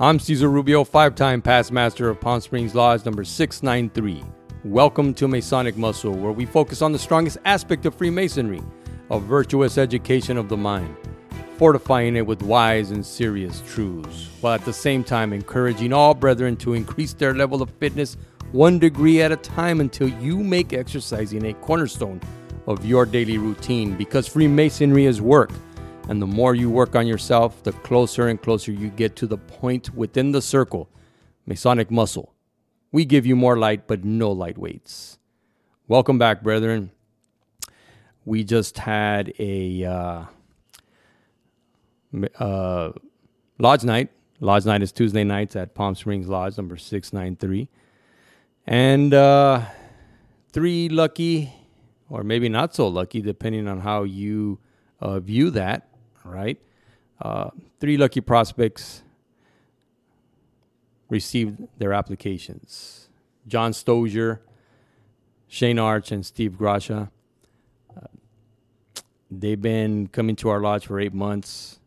I'm Cesar Rubio, five time past master of Palm Springs Lodge number 693. Welcome to Masonic Muscle, where we focus on the strongest aspect of Freemasonry a virtuous education of the mind, fortifying it with wise and serious truths, while at the same time encouraging all brethren to increase their level of fitness one degree at a time until you make exercising a cornerstone of your daily routine because Freemasonry is work. And the more you work on yourself, the closer and closer you get to the point within the circle, Masonic muscle. We give you more light, but no light weights. Welcome back, brethren. We just had a uh, uh, lodge night. Lodge night is Tuesday nights at Palm Springs Lodge number 693. And uh, three lucky or maybe not so lucky, depending on how you uh, view that, right? Uh, three lucky prospects received their applications John Stozier, Shane Arch, and Steve Gracia. Uh, they've been coming to our lodge for eight months.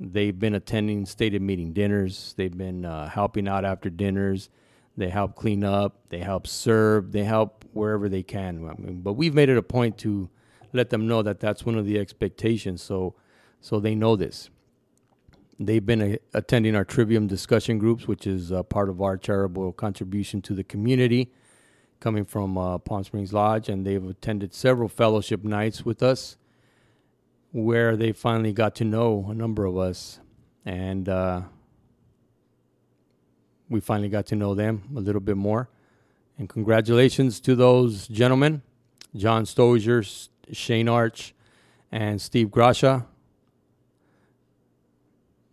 They've been attending stated meeting dinners. They've been uh, helping out after dinners. They help clean up. They help serve. They help wherever they can. I mean, but we've made it a point to let them know that that's one of the expectations. So, so they know this. They've been a, attending our Trivium discussion groups, which is part of our charitable contribution to the community, coming from uh, Palm Springs Lodge, and they've attended several fellowship nights with us, where they finally got to know a number of us, and uh, we finally got to know them a little bit more. And congratulations to those gentlemen, John Stozier, Shane Arch, and Steve Gracia.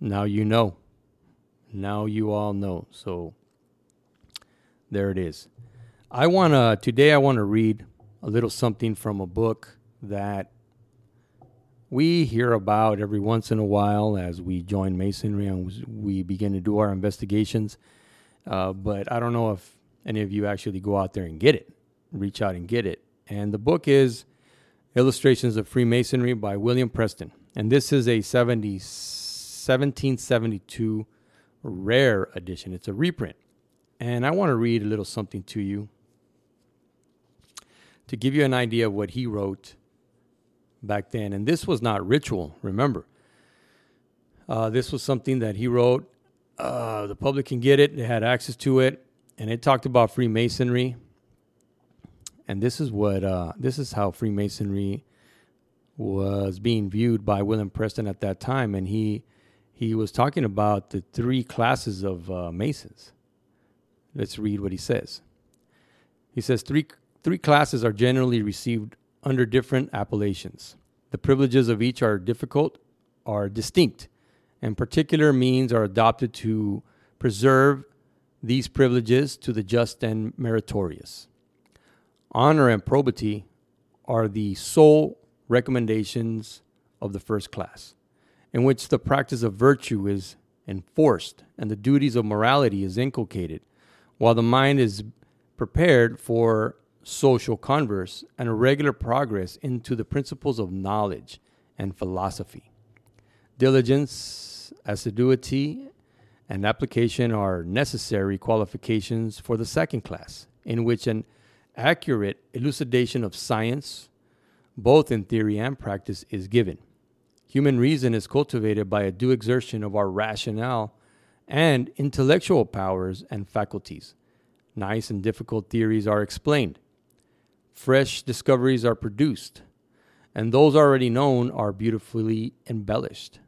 Now you know. Now you all know. So there it is. I want to, today I want to read a little something from a book that we hear about every once in a while as we join Masonry and we begin to do our investigations. Uh, but I don't know if any of you actually go out there and get it, reach out and get it. And the book is Illustrations of Freemasonry by William Preston. And this is a 70, 1772 rare edition. It's a reprint. And I want to read a little something to you to give you an idea of what he wrote back then. And this was not ritual, remember. Uh, this was something that he wrote. Uh, the public can get it, they had access to it and it talked about Freemasonry. And this is what uh, this is how Freemasonry was being viewed by William Preston at that time, and he he was talking about the three classes of uh, Masons. Let's read what he says. He says three three classes are generally received under different appellations. The privileges of each are difficult, are distinct, and particular means are adopted to preserve these privileges to the just and meritorious. Honor and probity are the sole recommendations of the first class, in which the practice of virtue is enforced and the duties of morality is inculcated, while the mind is prepared for social converse and a regular progress into the principles of knowledge and philosophy. Diligence, assiduity, and application are necessary qualifications for the second class, in which an accurate elucidation of science, both in theory and practice, is given. Human reason is cultivated by a due exertion of our rationale and intellectual powers and faculties. Nice and difficult theories are explained. Fresh discoveries are produced, and those already known are beautifully embellished.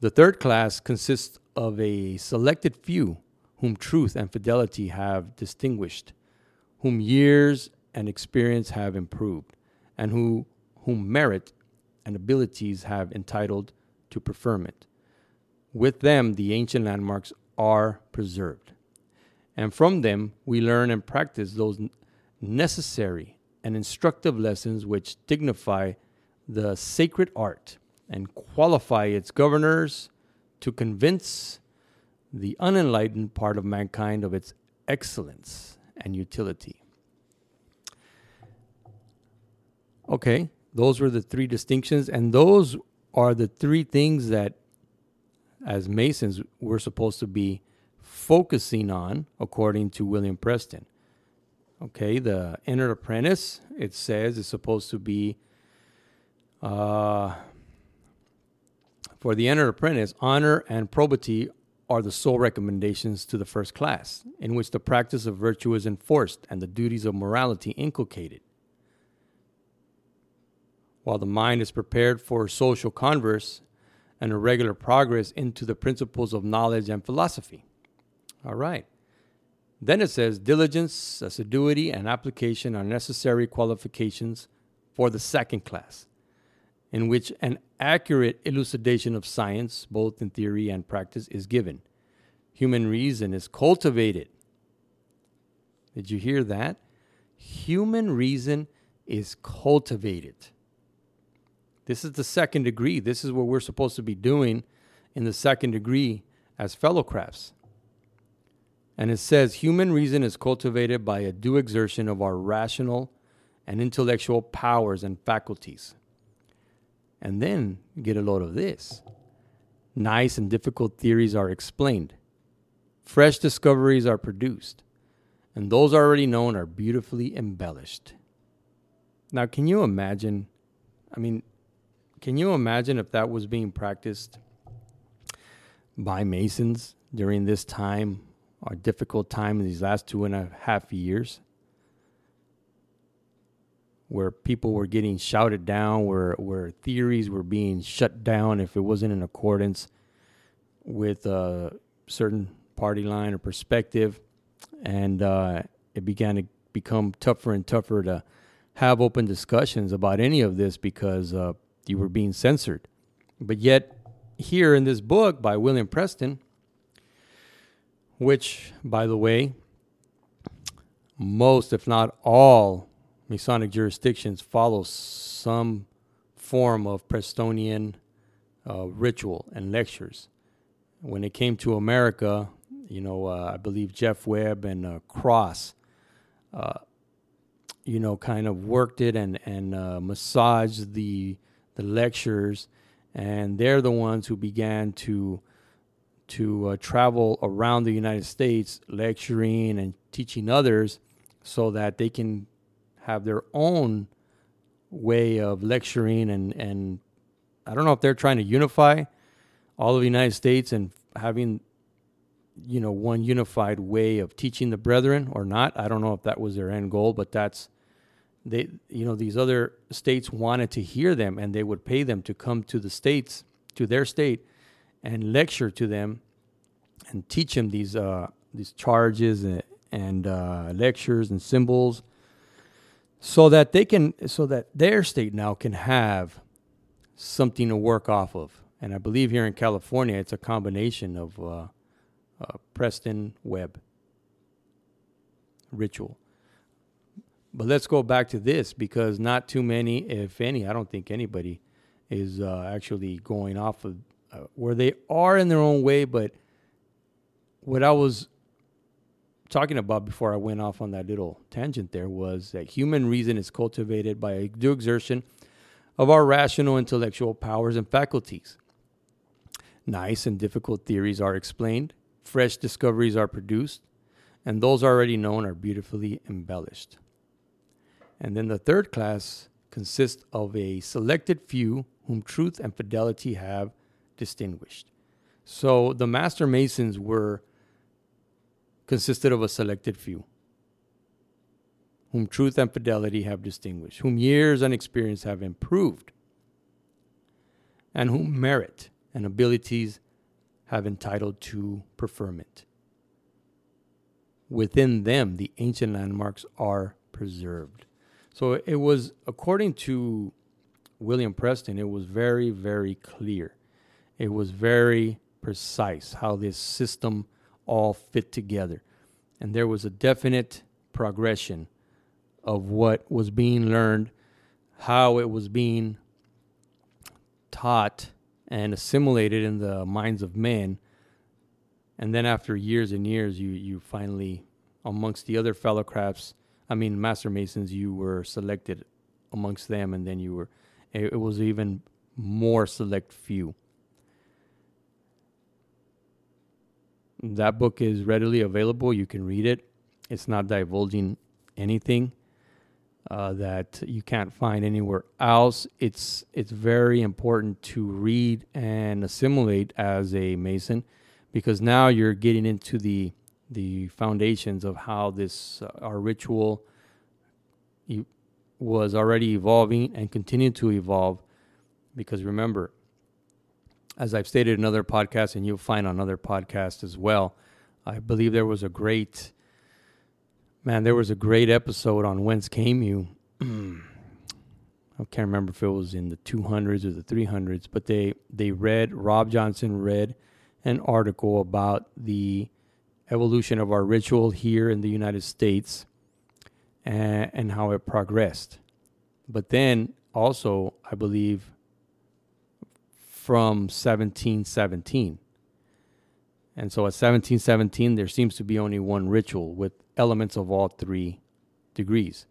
The third class consists of a selected few whom truth and fidelity have distinguished, whom years and experience have improved, and who, whom merit and abilities have entitled to preferment. With them, the ancient landmarks are preserved. And from them, we learn and practice those necessary and instructive lessons which dignify the sacred art and qualify its governors to convince the unenlightened part of mankind of its excellence and utility. Okay, those were the three distinctions, and those are the three things that, as Masons, we're supposed to be focusing on, according to William Preston. Okay, the entered apprentice, it says, is supposed to be uh, for the entered apprentice, honor and probity are the sole recommendations to the first class, in which the practice of virtue is enforced and the duties of morality inculcated. While the mind is prepared for social converse and a regular progress into the principles of knowledge and philosophy. All right. Then it says diligence, assiduity, and application are necessary qualifications for the second class, in which an accurate elucidation of science, both in theory and practice, is given. Human reason is cultivated. Did you hear that? Human reason is cultivated. This is the second degree. This is what we're supposed to be doing in the second degree as fellow crafts. And it says human reason is cultivated by a due exertion of our rational and intellectual powers and faculties. And then get a load of this. Nice and difficult theories are explained. Fresh discoveries are produced. And those already known are beautifully embellished. Now, can you imagine? I mean, can you imagine if that was being practiced by Masons during this time, our difficult time in these last two and a half years? where people were getting shouted down, where where theories were being shut down if it wasn't in accordance with a certain party line or perspective, and uh, it began to become tougher and tougher to have open discussions about any of this because uh, you were being censored. But yet, here in this book by William Preston, which, by the way, most, if not all, Masonic jurisdictions follow some form of Prestonian uh, ritual and lectures. When it came to America, you know, uh, I believe Jeff Webb and uh, Cross, uh, you know, kind of worked it and and uh, massaged the the lectures, and they're the ones who began to to uh, travel around the United States, lecturing and teaching others, so that they can have their own way of lecturing and and I don't know if they're trying to unify all of the United States and having you know one unified way of teaching the brethren or not. I don't know if that was their end goal, but that's they you know these other states wanted to hear them and they would pay them to come to the states to their state and lecture to them and teach them these uh, these charges and, and uh, lectures and symbols so that they can so that their state now can have something to work off of. And i believe here in california it's a combination of uh, uh, preston webb ritual but let's go back to this because not too many if any i don't think anybody is uh, actually going off of uh, where they are in their own way but what i was talking about before I went off on that little tangent there was that human reason is cultivated by a due exertion of our rational intellectual powers and faculties. Nice and difficult theories are explained, fresh discoveries are produced, and those already known are beautifully embellished. And then the third class consists of a selected few whom truth and fidelity have distinguished. So the Master Masons were consisted of a selected few, whom truth and fidelity have distinguished, whom years and experience have improved, and whom merit and abilities have entitled to preferment. Within them, the ancient landmarks are preserved. So it was, according to William Preston, it was very, very clear. It was very precise how this system all fit together. And there was a definite progression of what was being learned, how it was being taught and assimilated in the minds of men. And then after years and years, you, you finally, amongst the other fellow crafts, I mean, Master Masons, you were selected amongst them, and then you were, it, was even more select few. That book is readily available. You can read it. It's not divulging anything uh, that you can't find anywhere else. It's it's very important to read and assimilate as a Mason, because now you're getting into the the foundations of how this uh, our ritual e- was already evolving and continued to evolve. Because remember, as I've stated in other podcasts, and you'll find on other podcasts as well, I believe there was a great man. There was a great episode on Whence Came You. I can't remember if it was in the 200s or the 300s, but they they read Rob Johnson read an article about the evolution of our ritual here in the United States and, and how it progressed. But then also, I believe, from 1717. And so at 1717, there seems to be only one ritual with elements of all three degrees.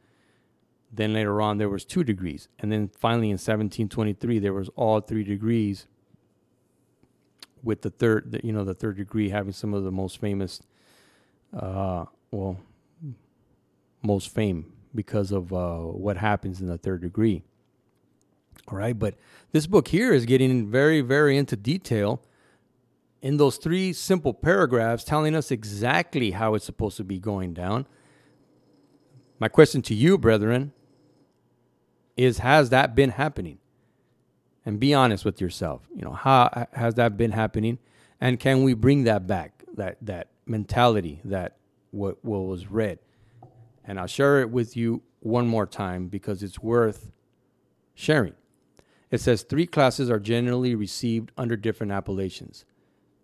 Then later on, there was two degrees. And then finally in 1723, there was all three degrees with the third, you know, the third degree having some of the most famous, uh, well, most fame because of uh, what happens in the third degree. All right, but this book here is getting very, very into detail in those three simple paragraphs telling us exactly how it's supposed to be going down. My question to you, brethren, is has that been happening? And be honest with yourself. You know, how has that been happening? And can we bring that back? That that mentality that what, what was read. And I'll share it with you one more time because it's worth sharing. It says three classes are generally received under different appellations.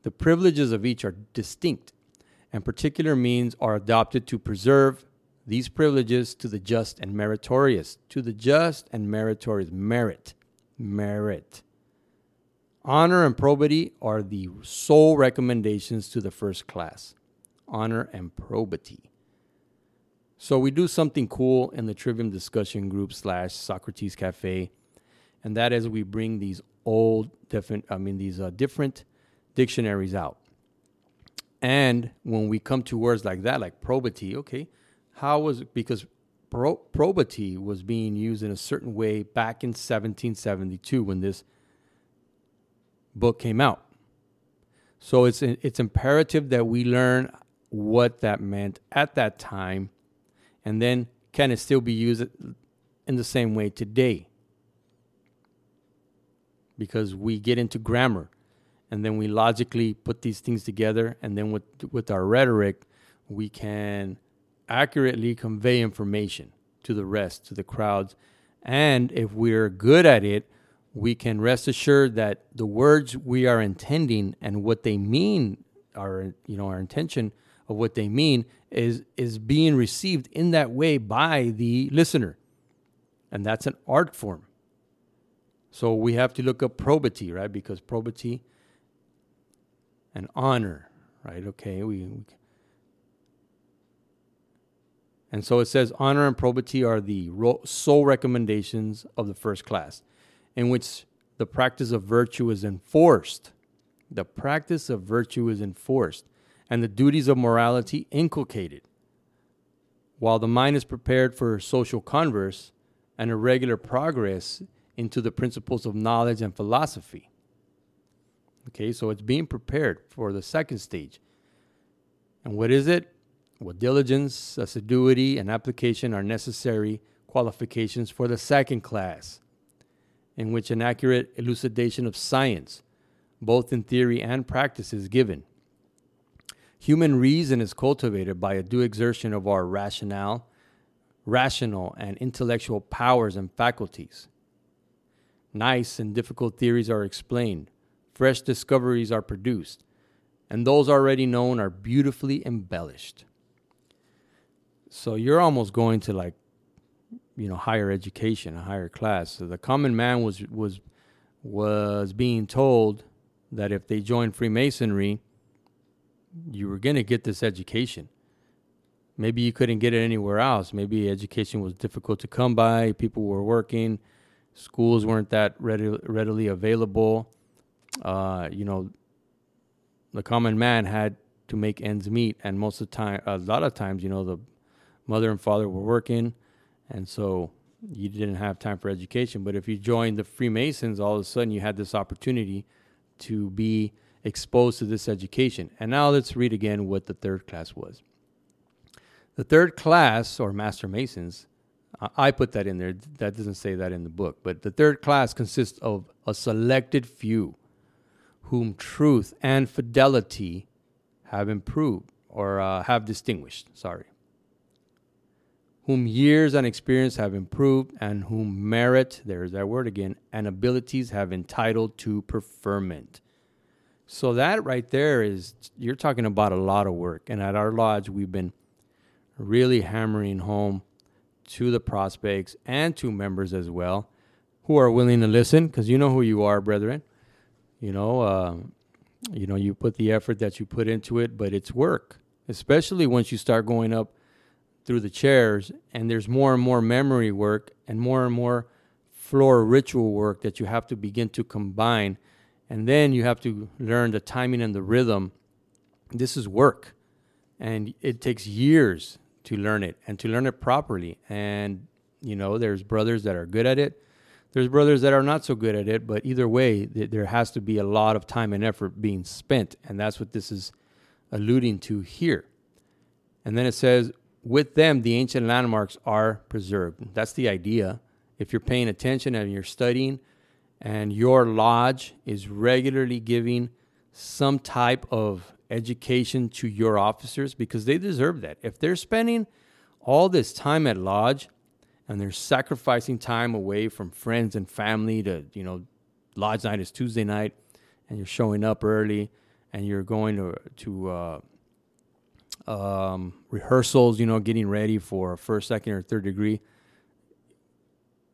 The privileges of each are distinct, and particular means are adopted to preserve these privileges to the just and meritorious. To the just and meritorious. Merit. Merit. Honor and probity are the sole recommendations to the first class. Honor and probity. So we do something cool in the Trivium discussion group slash Socrates Cafe, and that is we bring these old different, I mean these uh, different dictionaries out. And when we come to words like that, like probity, okay, how was? Because pro- probity was being used in a certain way back in 1772 when this book came out. So it's it's imperative that we learn what that meant at that time, and then can it still be used in the same way today? Because we get into grammar, and then we logically put these things together, and then with with our rhetoric, we can accurately convey information to the rest, to the crowds. And if we're good at it, we can rest assured that the words we are intending and what they mean, our you know, our intention of what they mean is is being received in that way by the listener. And that's an art form. So we have to look up probity, right? Because probity and honor, right? Okay, we, we and so it says honor and probity are the sole recommendations of the first class, in which the practice of virtue is enforced. The practice of virtue is enforced, and the duties of morality inculcated. While the mind is prepared for social converse and a regular progress into the principles of knowledge and philosophy. Okay, so it's being prepared for the second stage. And what is it? With diligence, assiduity, and application are necessary qualifications for the second class, in which an accurate elucidation of science, both in theory and practice, is given. Human reason is cultivated by a due exertion of our rationale, rational and intellectual powers and faculties. Nice and difficult theories are explained, fresh discoveries are produced, and those already known are beautifully embellished. So you're almost going to like, you know, higher education, a higher class. So the common man was was was being told that if they joined Freemasonry, you were going to get this education. Maybe you couldn't get it anywhere else. Maybe education was difficult to come by. People were working. Schools weren't that ready, readily available. Uh, you know, the common man had to make ends meet. And most of the time, a lot of times, you know, the mother and father were working, and so you didn't have time for education. But if you joined the Freemasons, all of a sudden you had this opportunity to be exposed to this education. And now let's read again what the third class was. The third class, or Master Masons, I put that in there. That doesn't say that in the book. But the third class consists of a selected few whom truth and fidelity have improved or uh, have distinguished. Sorry. Whom years and experience have improved, and whom merit, there's that word again, and abilities have entitled to preferment. So that right there is, you're talking about a lot of work. And at our lodge, we've been really hammering home to the prospects and to members as well who are willing to listen because you know who you are, brethren. You know, uh, you know, you put the effort that you put into it, but it's work, especially once you start going up through the chairs and there's more and more memory work and more and more floor ritual work that you have to begin to combine. And then you have to learn the timing and the rhythm. This is work. And it takes years to learn it and to learn it properly. And, you know, there's brothers that are good at it. There's brothers that are not so good at it, but either way, th- there has to be a lot of time and effort being spent. And that's what this is alluding to here. And then it says, with them, the ancient landmarks are preserved. That's the idea. If you're paying attention and you're studying, and your lodge is regularly giving some type of education to your officers because they deserve that. If they're spending all this time at lodge and they're sacrificing time away from friends and family to, you know, lodge night is Tuesday night and you're showing up early and you're going to, to, uh, um, rehearsals, you know, getting ready for first, second, or third degree,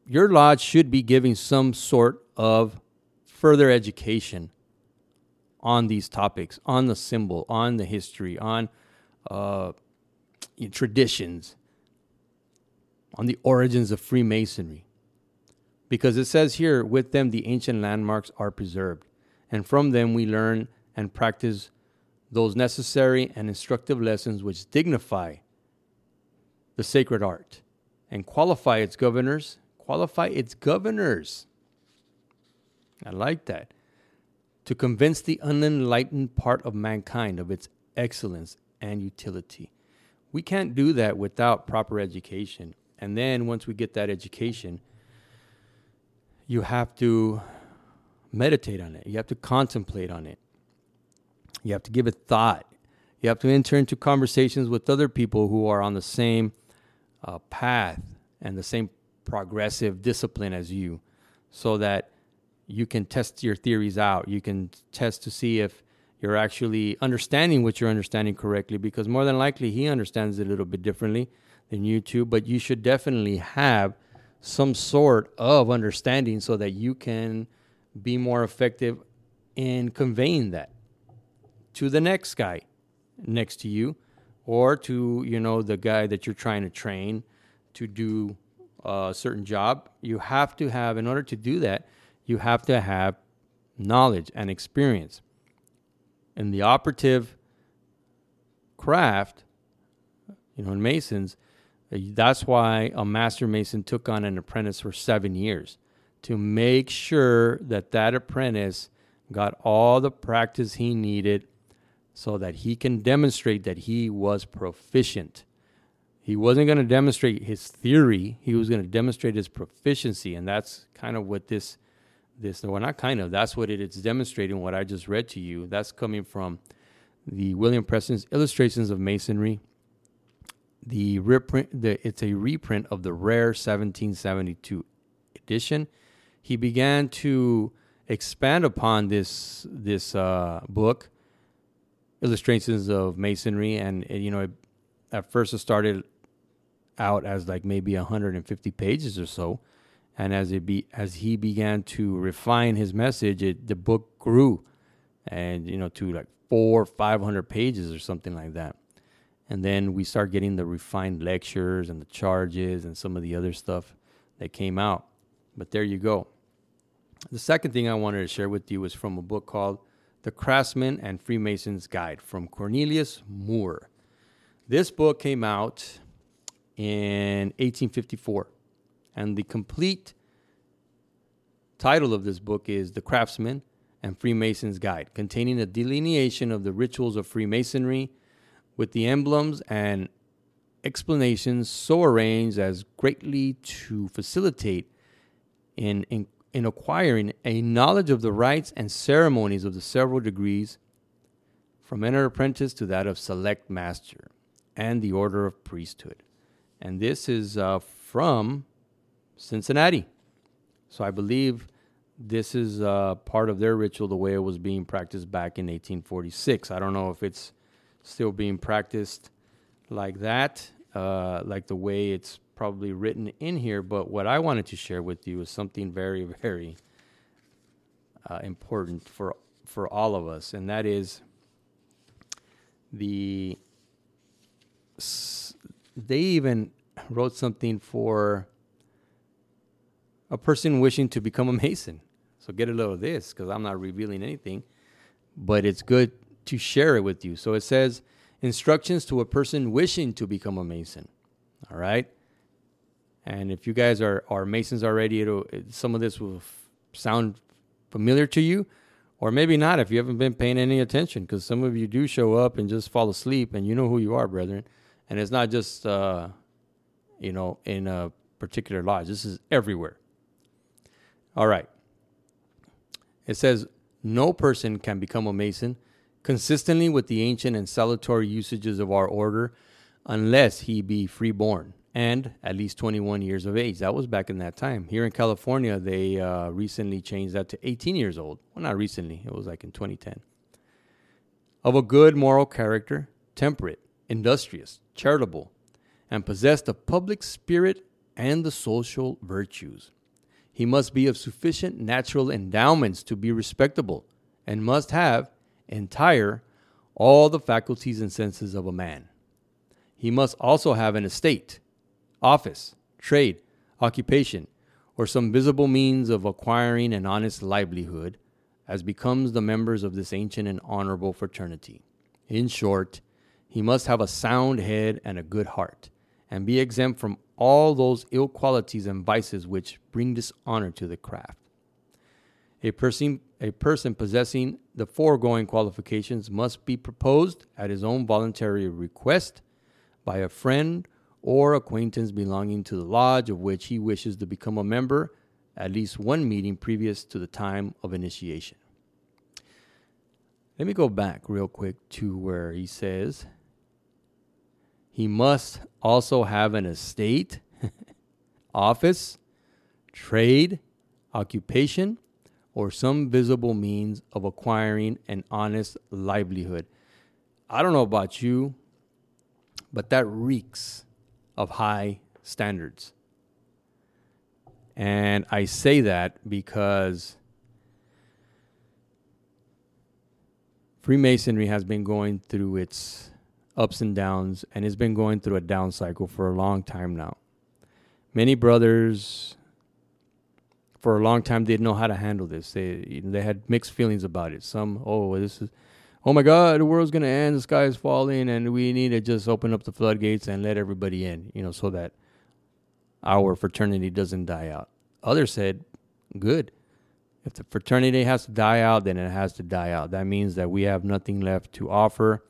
your lodge should be giving some sort of further education on these topics, on the symbol, on the history, on uh, traditions, on the origins of Freemasonry. Because it says here, with them the ancient landmarks are preserved, and from them we learn and practice those necessary and instructive lessons which dignify the sacred art and qualify its governors. Qualify its governors. I like that to convince the unenlightened part of mankind of its excellence and utility. We can't do that without proper education. And then once we get that education, you have to meditate on it. You have to contemplate on it. You have to give it thought. You have to enter into conversations with other people who are on the same uh, path and the same progressive discipline as you so that you can test your theories out. You can test to see if you're actually understanding what you're understanding correctly because more than likely he understands it a little bit differently than you two, but you should definitely have some sort of understanding so that you can be more effective in conveying that to the next guy next to you or to you know the guy that you're trying to train to do a certain job you have to have in order to do that you have to have knowledge and experience. In the operative craft, you know, in Masons, uh, that's why a master mason took on an apprentice for seven years to make sure that that apprentice got all the practice he needed so that he can demonstrate that he was proficient. He wasn't going to demonstrate his theory, he was going to demonstrate his proficiency. And that's kind of what this this, well, not kind of, that's what it, it's demonstrating what I just read to you. That's coming from the William Preston's Illustrations of Masonry. The reprint, the, it's a reprint of the rare 1772 edition. He began to expand upon this this uh, book, Illustrations of Masonry, and uh, you know, it, at first it started out as like maybe 150 pages or so, and as it be as he began to refine his message, it, the book grew, and you know to like four, five hundred pages or something like that. And then we start getting the refined lectures and the charges and some of the other stuff that came out. But there you go. The second thing I wanted to share with you was from a book called The Craftsman and Freemason's Guide from Cornelius Moore. This book came out in 1854, and the complete title of this book is The Craftsman and Freemason's Guide, containing a delineation of the rituals of Freemasonry with the emblems and explanations so arranged as greatly to facilitate in, in, in acquiring a knowledge of the rites and ceremonies of the several degrees from enter apprentice to that of select master and the order of priesthood. And this is uh, from Cincinnati. So I believe this is uh, part of their ritual the way it was being practiced back in 1846. I don't know if it's still being practiced like that, uh, like the way it's probably written in here. But what I wanted to share with you is something very, very uh, important for for all of us, and that is the. They even wrote something for a person wishing to become a mason. So get a little of this because I'm not revealing anything, but it's good to share it with you. So it says instructions to a person wishing to become a mason. All right. And if you guys are, are masons already, it'll, it, some of this will f- sound familiar to you, or maybe not if you haven't been paying any attention, because some of you do show up and just fall asleep, and you know who you are, brethren. And it's not just, uh, you know, in a particular lodge. This is everywhere. All right. It says, no person can become a mason consistently with the ancient and salutary usages of our order unless he be freeborn and at least 21 years of age. That was back in that time. Here in California, they uh, recently changed that to 18 years old. Well, not recently, it was like in 2010. Of a good moral character, temperate, industrious, charitable, and possessed of public spirit and the social virtues. He must be of sufficient natural endowments to be respectable, and must have entire all the faculties and senses of a man. He must also have an estate, office, trade, occupation, or some visible means of acquiring an honest livelihood, as becomes the members of this ancient and honorable fraternity. In short, he must have a sound head and a good heart, and be exempt from all those ill qualities and vices which bring dishonor to the craft. A person, a person possessing the foregoing qualifications must be proposed at his own voluntary request by a friend or acquaintance belonging to the lodge of which he wishes to become a member at least one meeting previous to the time of initiation. Let me go back real quick to where he says, he must also have an estate, office, trade, occupation, or some visible means of acquiring an honest livelihood. I don't know about you, but that reeks of high standards. And I say that because Freemasonry has been going through its ups and downs, and it's been going through a down cycle for a long time now. Many brothers, for a long time, didn't know how to handle this. They they had mixed feelings about it. Some, oh, this is, oh my God, the world's gonna end, the sky is falling, and we need to just open up the floodgates and let everybody in, you know, so that our fraternity doesn't die out. Others said, good. If the fraternity has to die out, then it has to die out. That means that we have nothing left to offer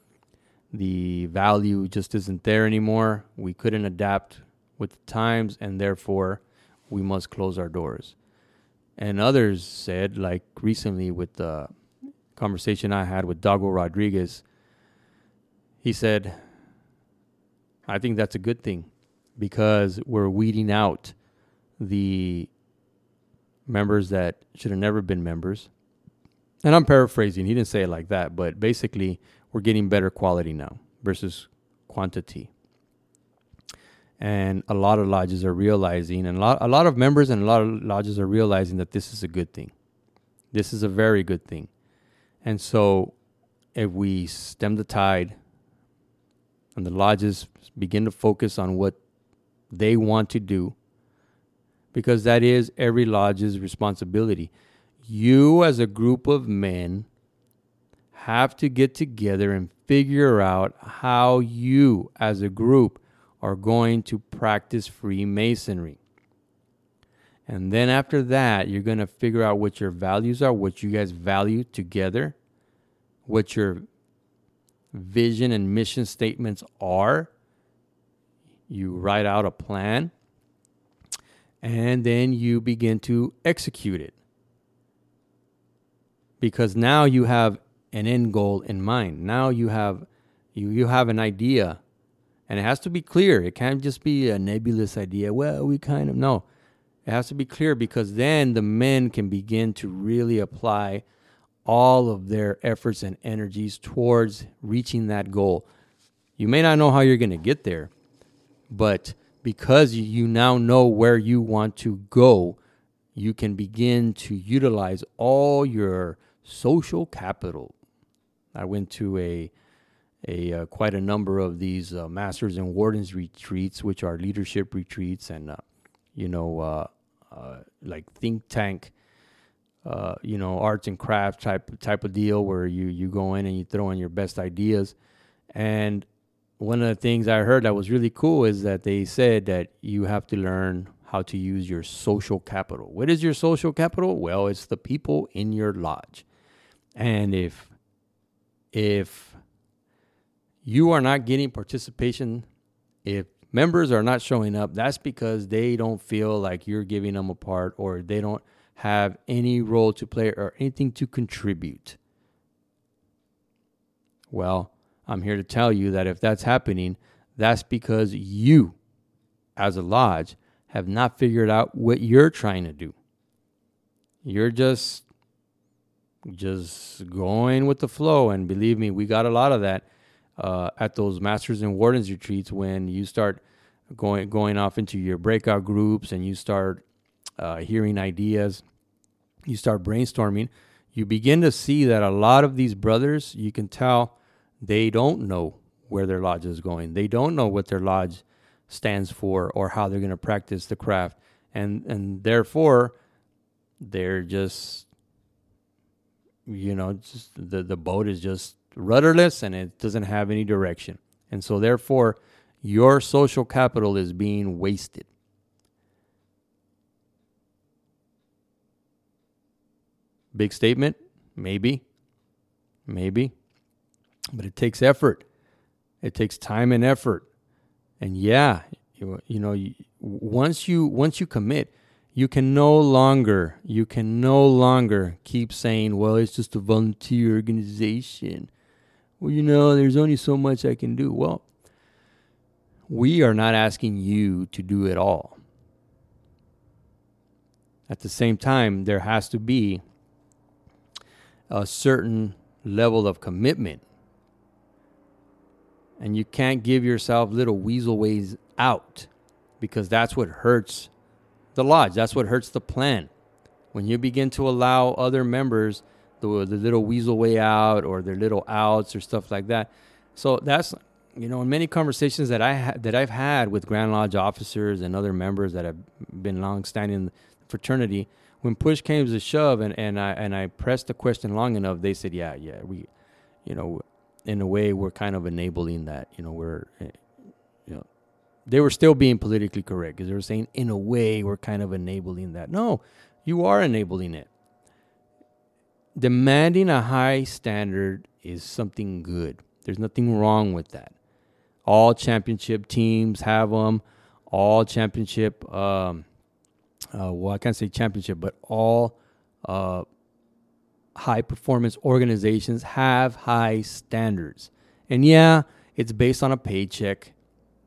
the value just isn't there anymore. We couldn't adapt with the times, and therefore we must close our doors. And others said, like recently with the conversation I had with Dago Rodriguez, he said, I think that's a good thing because we're weeding out the members that should have never been members. And I'm paraphrasing, he didn't say it like that, but basically, we're getting better quality now versus quantity. And a lot of lodges are realizing, and a lot, a lot of members and a lot of lodges are realizing that this is a good thing. This is a very good thing. And so, if we stem the tide and the lodges begin to focus on what they want to do, because that is every lodge's responsibility. You, as a group of men, have to get together and figure out how you, as a group, are going to practice Freemasonry. And then after that, you're going to figure out what your values are, what you guys value together, what your vision and mission statements are. You write out a plan, and then you begin to execute it. Because now you have an end goal in mind. Now you have you you have an idea and it has to be clear. It can't just be a nebulous idea. Well, we kind of know. It has to be clear because then the men can begin to really apply all of their efforts and energies towards reaching that goal. You may not know how you're going to get there, but because you now know where you want to go, you can begin to utilize all your social capital. I went to a a uh, quite a number of these uh, masters and wardens retreats, which are leadership retreats, and uh, you know, uh, like think tank, uh, you know, arts and crafts type type of deal where you you go in and you throw in your best ideas. And one of the things I heard that was really cool is that they said that you have to learn how to use your social capital. What is your social capital? Well, it's the people in your lodge. And if if you are not getting participation, if members are not showing up, that's because they don't feel like you're giving them a part or they don't have any role to play or anything to contribute. Well, I'm here to tell you that if that's happening, that's because you, as a lodge, have not figured out what you're trying to do. You're just just going with the flow and believe me, we got a lot of that uh, at those masters and wardens retreats when you start going going off into your breakout groups and you start uh, hearing ideas, you start brainstorming. You begin to see that a lot of these brothers, you can tell, they don't know where their lodge is going. They don't know what their lodge stands for or how they're going to practice the craft, and and therefore, they're just, you know, just the the boat is just rudderless and it doesn't have any direction. And so, therefore, your social capital is being wasted. Big statement? Maybe. Maybe. But it takes effort. It takes time and effort. And yeah, you, you know, you, once you once you commit, you can no longer you can no longer keep saying, "Well, it's just a volunteer organization." Well, you know, there's only so much I can do. Well, we are not asking you to do it all. At the same time, there has to be a certain level of commitment. And you can't give yourself little weasel ways out because that's what hurts the lodge. That's what hurts the plan. When you begin to allow other members the, the little weasel way out or their little outs or stuff like that. So that's you know in many conversations that I ha- that I've had with Grand Lodge officers and other members that have been long standing in the fraternity, when push came to shove and, and I and I pressed the question long enough, they said, yeah, yeah, we, you know, in a way we're kind of enabling that. You know, we're, eh, you know, they were still being politically correct because they were saying in a way we're kind of enabling that. No, you are enabling it demanding a high standard is something good. There's nothing wrong with that. All championship teams have them. All championship, um, uh, well, I can't say championship, but all uh, high performance organizations have high standards. And yeah, it's based on a paycheck.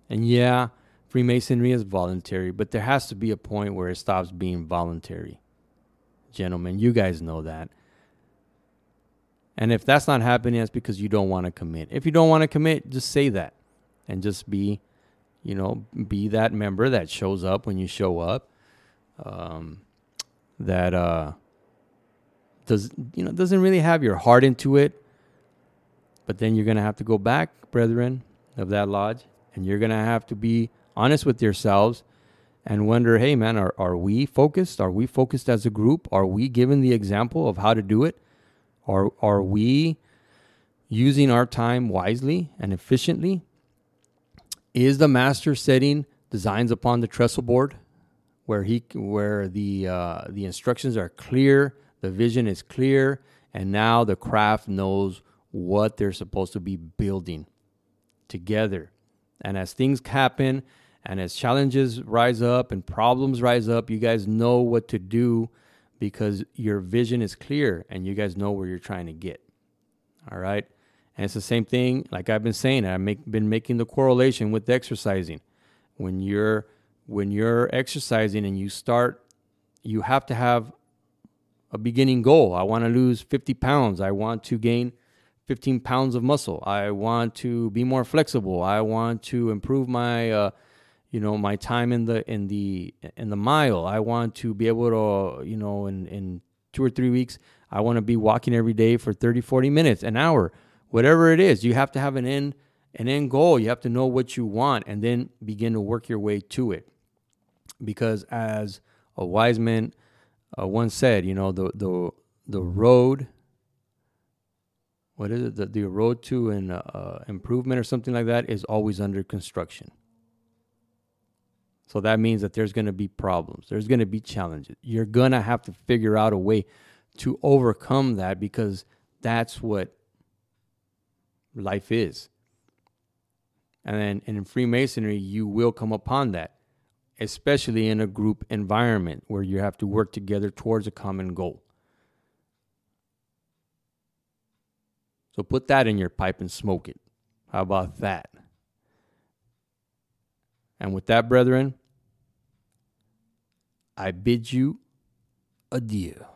And yeah, Freemasonry is voluntary, but there has to be a point where it stops being voluntary. Gentlemen, you guys know that. And if that's not happening, it's because you don't want to commit. If you don't want to commit, just say that and just be, you know, be that member that shows up when you show up. Um, that uh, does you know doesn't really have your heart into it, but then you're gonna have to go back, brethren of that lodge, and you're gonna have to be honest with yourselves and wonder, hey man, are are we focused? Are we focused as a group? Are we given the example of how to do it? Are are we using our time wisely and efficiently? Is the master setting designs upon the trestle board where he where the uh, the instructions are clear, the vision is clear, and now the craft knows what they're supposed to be building together. And as things happen and as challenges rise up and problems rise up, you guys know what to do because your vision is clear and you guys know where you're trying to get. All right. And it's the same thing, like I've been saying, I've make, been making the correlation with exercising. When you're when you're exercising and you start, you have to have a beginning goal. I want to lose 50 pounds. I want to gain 15 pounds of muscle. I want to be more flexible. I want to improve my, uh, you know, my time in the in the in the mile. I want to be able to, you know, in in two or three weeks, I want to be walking every day for 30, 40 minutes, an hour, whatever it is. You have to have an end an end goal. You have to know what you want and then begin to work your way to it. Because as a wise man uh, once said, you know, the the the road. What is it? The, the road to an uh, improvement or something like that is always under construction. So that means that there's going to be problems. There's going to be challenges. You're going to have to figure out a way to overcome that because that's what life is. And then and in Freemasonry, you will come upon that especially in a group environment where you have to work together towards a common goal. So put that in your pipe and smoke it. How about that? And with that, brethren, I bid you adieu.